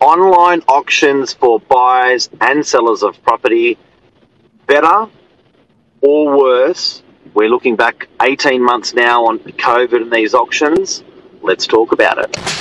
online auctions for buyers and sellers of property better or worse? We're looking back 18 months now on COVID and these auctions. Let's talk about it.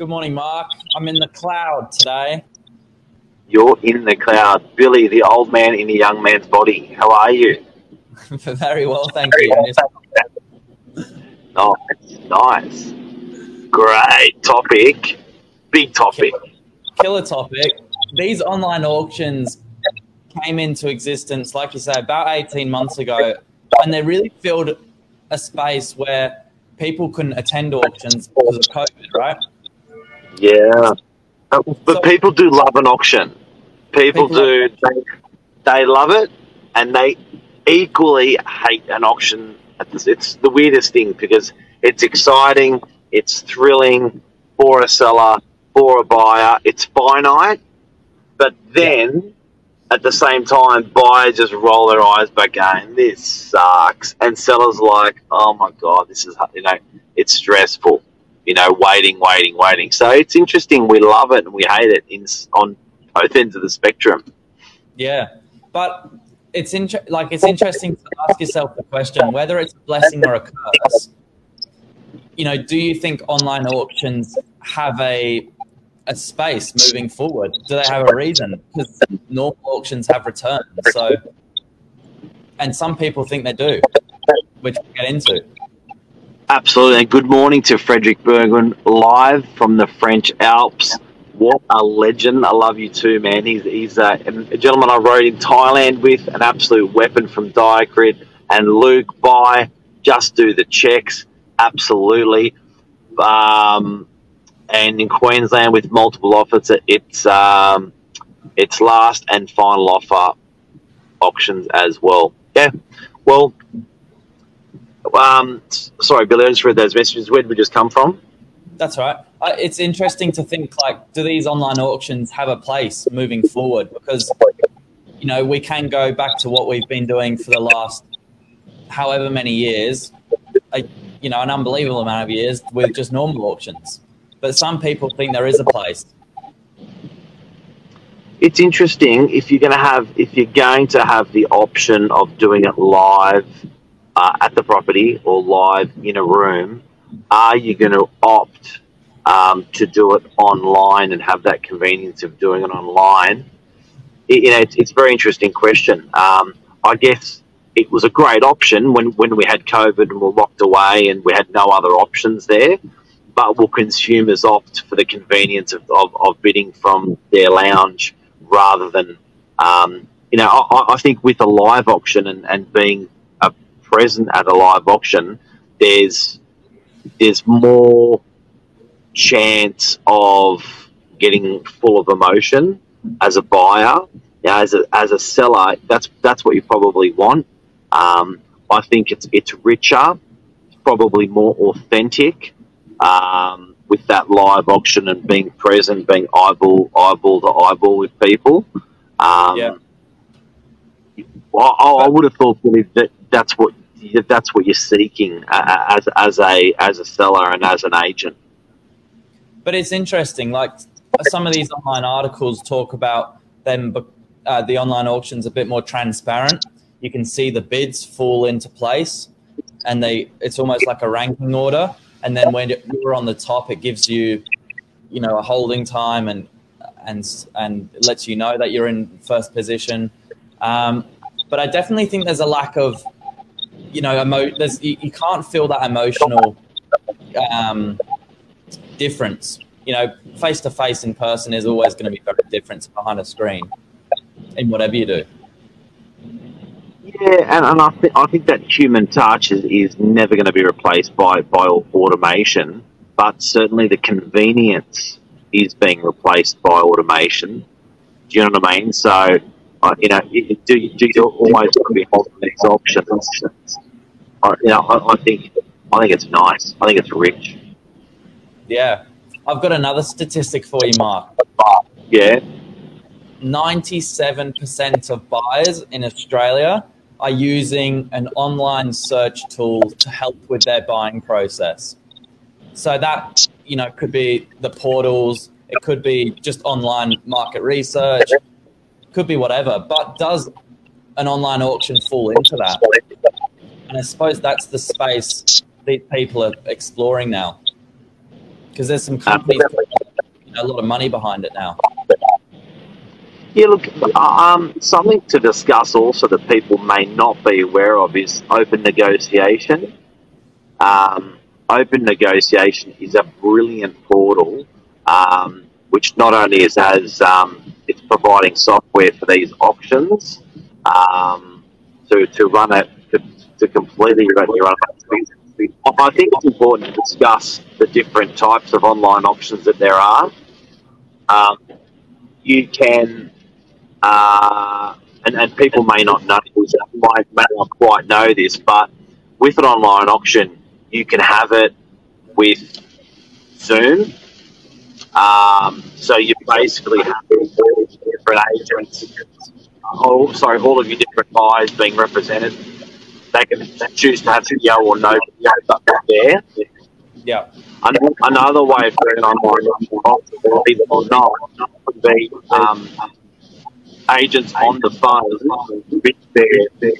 Good morning, Mark. I'm in the cloud today. You're in the cloud. Billy, the old man in the young man's body. How are you? Very well, thank you. And it's- Oh, nice. Great topic. Big topic. Killer topic. These online auctions came into existence, like you say, about 18 months ago, and they really filled a space where people couldn't attend auctions because of COVID, right? Yeah. Uh, But So- people do love an auction. People, People do. They, they love it and they equally hate an auction. It's, it's the weirdest thing because it's exciting, it's thrilling for a seller, for a buyer. It's finite, but then at the same time, buyers just roll their eyes back going, this sucks. And sellers like, oh my God, this is, you know, it's stressful you know, waiting, waiting, waiting. So it's interesting. We love it and we hate it in, on both ends of the spectrum. Yeah, but it's inter- like it's interesting to ask yourself the question whether it's a blessing or a curse. You know, do you think online auctions have a a space moving forward? Do they have a reason? Because normal auctions have returns, so and some people think they do, which we'll get into. Absolutely. Good morning to Frederick Bergman, live from the French Alps. What a legend. I love you too, man. He's, he's uh, a gentleman I rode in Thailand with, an absolute weapon from Diacrit. And Luke, by just do the checks. Absolutely. Um, and in Queensland with multiple offers, it's um, it's last and final offer auctions as well. Yeah. Well, um, sorry, Billy, I just read those messages. Where did we just come from? That's right. It's interesting to think like, do these online auctions have a place moving forward? Because you know we can go back to what we've been doing for the last however many years, a, you know, an unbelievable amount of years with just normal auctions. But some people think there is a place. It's interesting if you're going to have if you're going to have the option of doing it live uh, at the property or live in a room. Are you going to opt um, to do it online and have that convenience of doing it online? It, you know, it's, it's a very interesting question. Um, I guess it was a great option when, when we had COVID and we're locked away and we had no other options there. But will consumers opt for the convenience of, of, of bidding from their lounge rather than, um, you know, I, I think with a live auction and, and being present at a live auction, there's there's more chance of getting full of emotion as a buyer. Now, as a as a seller, that's that's what you probably want. Um, I think it's it's richer, probably more authentic um, with that live auction and being present, being eyeball eyeball to eyeball with people. Um, Yeah. I, I I would have thought that that's what that's what you're seeking uh, as as a as a seller and as an agent. But it's interesting. Like some of these online articles talk about them, uh, the online auctions a bit more transparent. You can see the bids fall into place, and they it's almost like a ranking order. And then when you're on the top, it gives you, you know, a holding time and and and lets you know that you're in first position. Um, but I definitely think there's a lack of, you know, emo- there's you, you can't feel that emotional um, difference. You know, face to face in person is always going to be very different behind a screen in whatever you do. Yeah, and, and I, th- I think that human touch is, is never going to be replaced by, by automation, but certainly the convenience is being replaced by automation. Do you know what I mean? So, uh, you know, you- do, you- do you always want to be holding these options? Uh, you know, I, I think I think it's nice. I think it's rich. Yeah. I've got another statistic for you, Mark. Yeah. 97% of buyers in Australia are using an online search tool to help with their buying process. So that, you know, could be the portals, it could be just online market research, could be whatever. But does an online auction fall into that? And I suppose that's the space that people are exploring now. Because there's some companies you know, a lot of money behind it now. Yeah, look, um, something to discuss also that people may not be aware of is openn negotiation. Um, openn negotiation is a brilliant portal, um, which not only is as um, providing software for these auctions um, to to run it to, to completely run your own. I think it's important to discuss the different types of online auctions that there are. Um, you can uh, and, and people may not know this, might, may not quite know this, but with an online auction, you can have it with Zoom. Um, so you basically have all of your different agents, oh, sorry, all of your different buyers being represented. They can choose to have video or no video, but they're there. Yeah. Another, another way of doing online believe it or not, would be um, agents on the phone with their,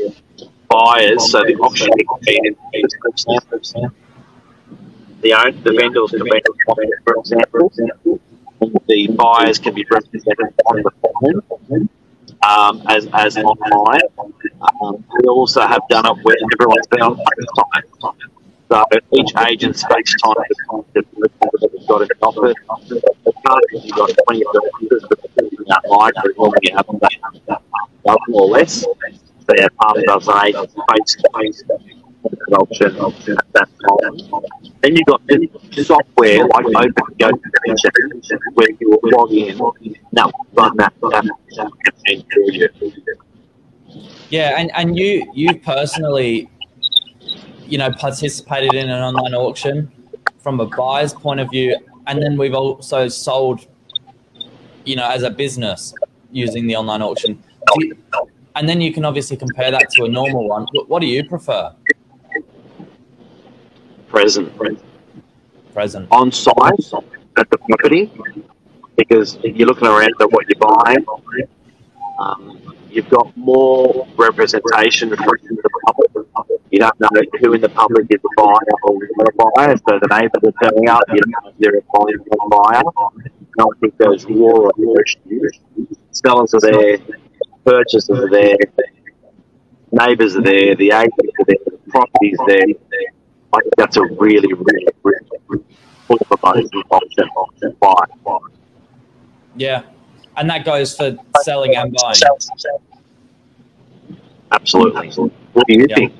buyers, so the auction convenience, for example. The, the vendors can be for example, the buyers can be represented on the phone um, as, as online. Um, we also have done it where everyone's been on FaceTime. So each agent's FaceTime the that we've got in office. The you've got 20 or 30 but that as long as you have that dozen or less. So you have half a dozen agents face option option at that time. Then you've got the software like Openn Negotiation where you log in now run that, that campaign for you. Yeah, and, and you you personally, you know, participated in an online auction from a buyer's point of view, and then we've also sold, you know, as a business using the online auction. You- and then you can obviously compare that to a normal one. What do you prefer? Present. Present. on site at the property because if you're looking around at what you're buying, um, you've got more representation from the public. You don't know who in the public is a buyer or not a buyer, so the neighbours are turning up, you don't know if they're a buyer or a buyer. I think there's raw. Sellers are there, purchasers are there, neighbours are there, the agents are there, the property's there. I think that's a really, really, really, really option, option, buy, buy. Yeah, and that goes for selling and buying. Absolutely. What do you Yeah. think?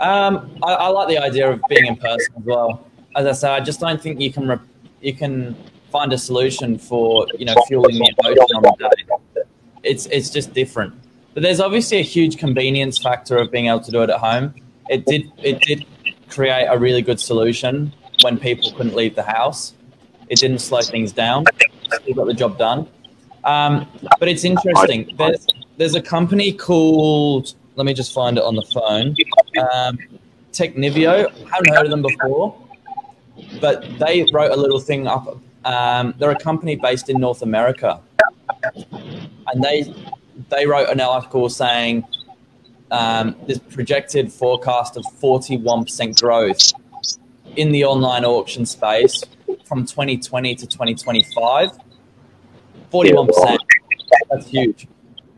Um, I, I like the idea of being in person as well. As I say, I just don't think you can re- you can find a solution for you know fueling the emotion on the day. It's it's just different. But there's obviously a huge convenience factor of being able to do it at home. It did it did create a really good solution when people couldn't leave the house. It didn't slow things down. Still got the job done. Um, but it's interesting. There's there's a company called let me just find it on the phone. Um, Technavio. Haven't heard of them before, but they wrote a little thing up. Um, they're a company based in North America, and they they wrote an article saying um, this projected forecast of 41% growth in the online auction space from 2020 to 2025. 41%. That's huge.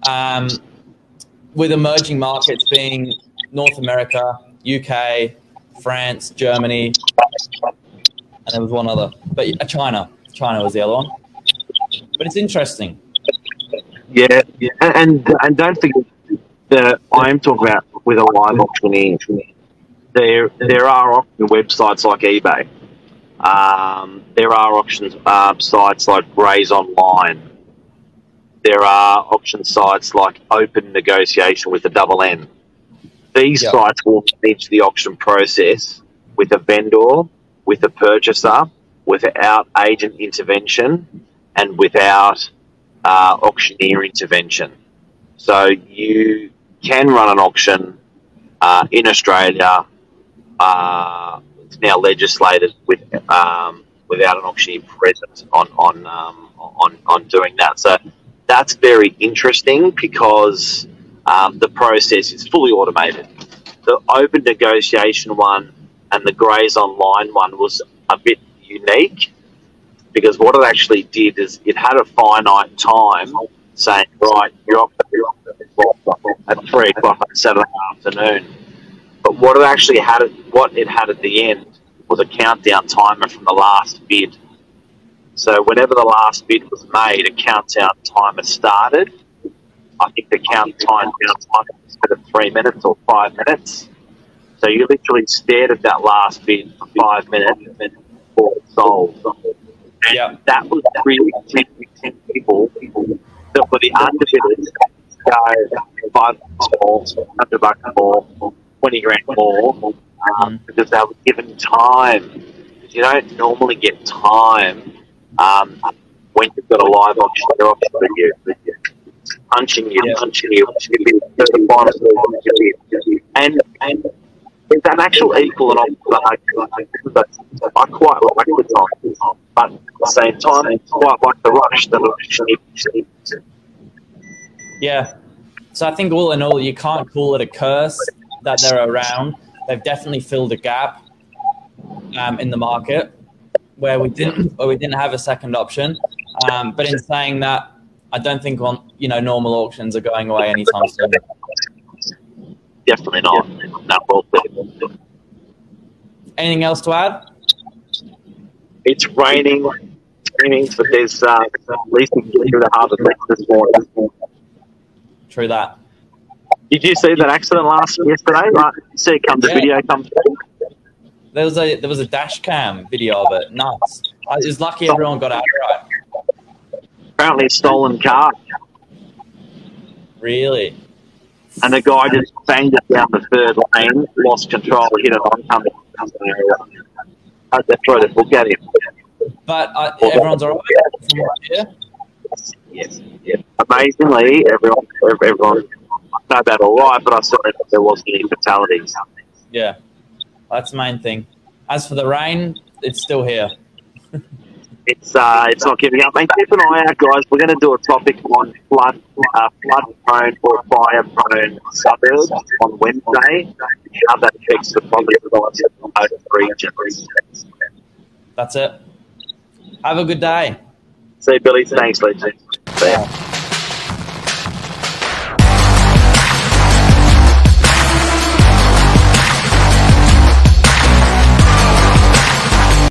Um, with emerging markets being North America, UK, France, Germany, and there was one other, but uh, China. China was the other one. But it's interesting. Yeah, yeah. And and don't forget that I'm talking about with a live auctioneer. There there are auction websites like eBay. Um, there are auction uh, sites like Grays Online. There are auction sites like Openn Negotiation with a double N. These Yeah. sites will manage the auction process with a vendor, with a purchaser, without agent intervention, and without uh, auctioneer intervention. So you can run an auction uh, in Australia. Uh, it's now legislated with um, without an auctioneer present on on, um, on on doing that. So that's very interesting because um, the process is fully automated. The openn negotiation one and the Grays Online one was a bit unique because what it actually did is it had a finite time right, you're off at three o'clock on Saturday afternoon. But what it actually had, what it had at the end was a countdown timer from the last bid. So whenever the last bid was made, a countdown timer started. I think the countdown timer was for three minutes or five minutes. So you literally stared at that last bid for five minutes before it sold. And Yeah. that was really tempting people that underbidders go five bucks more, hundred bucks more, twenty grand more, um, because they were given time. You don't normally get time um, when you've got a live auction auction with you. Punching you, Yeah. punching you, punching you, to the final score. and and it's an actual equal and opposite. I quite like the time, but at the same time, I quite like the rush that auction Yeah. So I think all in all, you can't call it a curse that they're around. They've definitely filled a gap um, in the market where we didn't where we didn't have a second option. Um, but in saying that, I don't think on you know normal auctions are going away anytime soon. Definitely not. No, Anything else to add? It's raining, it's raining, but there's uh, at least a clear the harvest this morning. True that. Did you see that accident last yesterday? Right, see it come the Yeah. video come through. There was a there was a dash cam video of it. Nuts. I was lucky everyone got out right. Apparently, a stolen car, Really. And the guy just banged it down the third lane, lost control, hit an oncoming. Had to throw the book at him. But uh, everyone's all right I. Yes, yes. Amazingly, everyone, everyone, know about all right, but I saw that there wasn't any fatalities. Yeah, that's the main thing. As for the rain, it's still here. It's uh, it's not giving up. And keep an eye out, guys. We're going to do a topic on flood, uh, flood prone or fire prone suburbs on Wednesday. How that affects the property prices in those regions. That's it. Have a good day. See you, Billy. Thanks, Lee. See.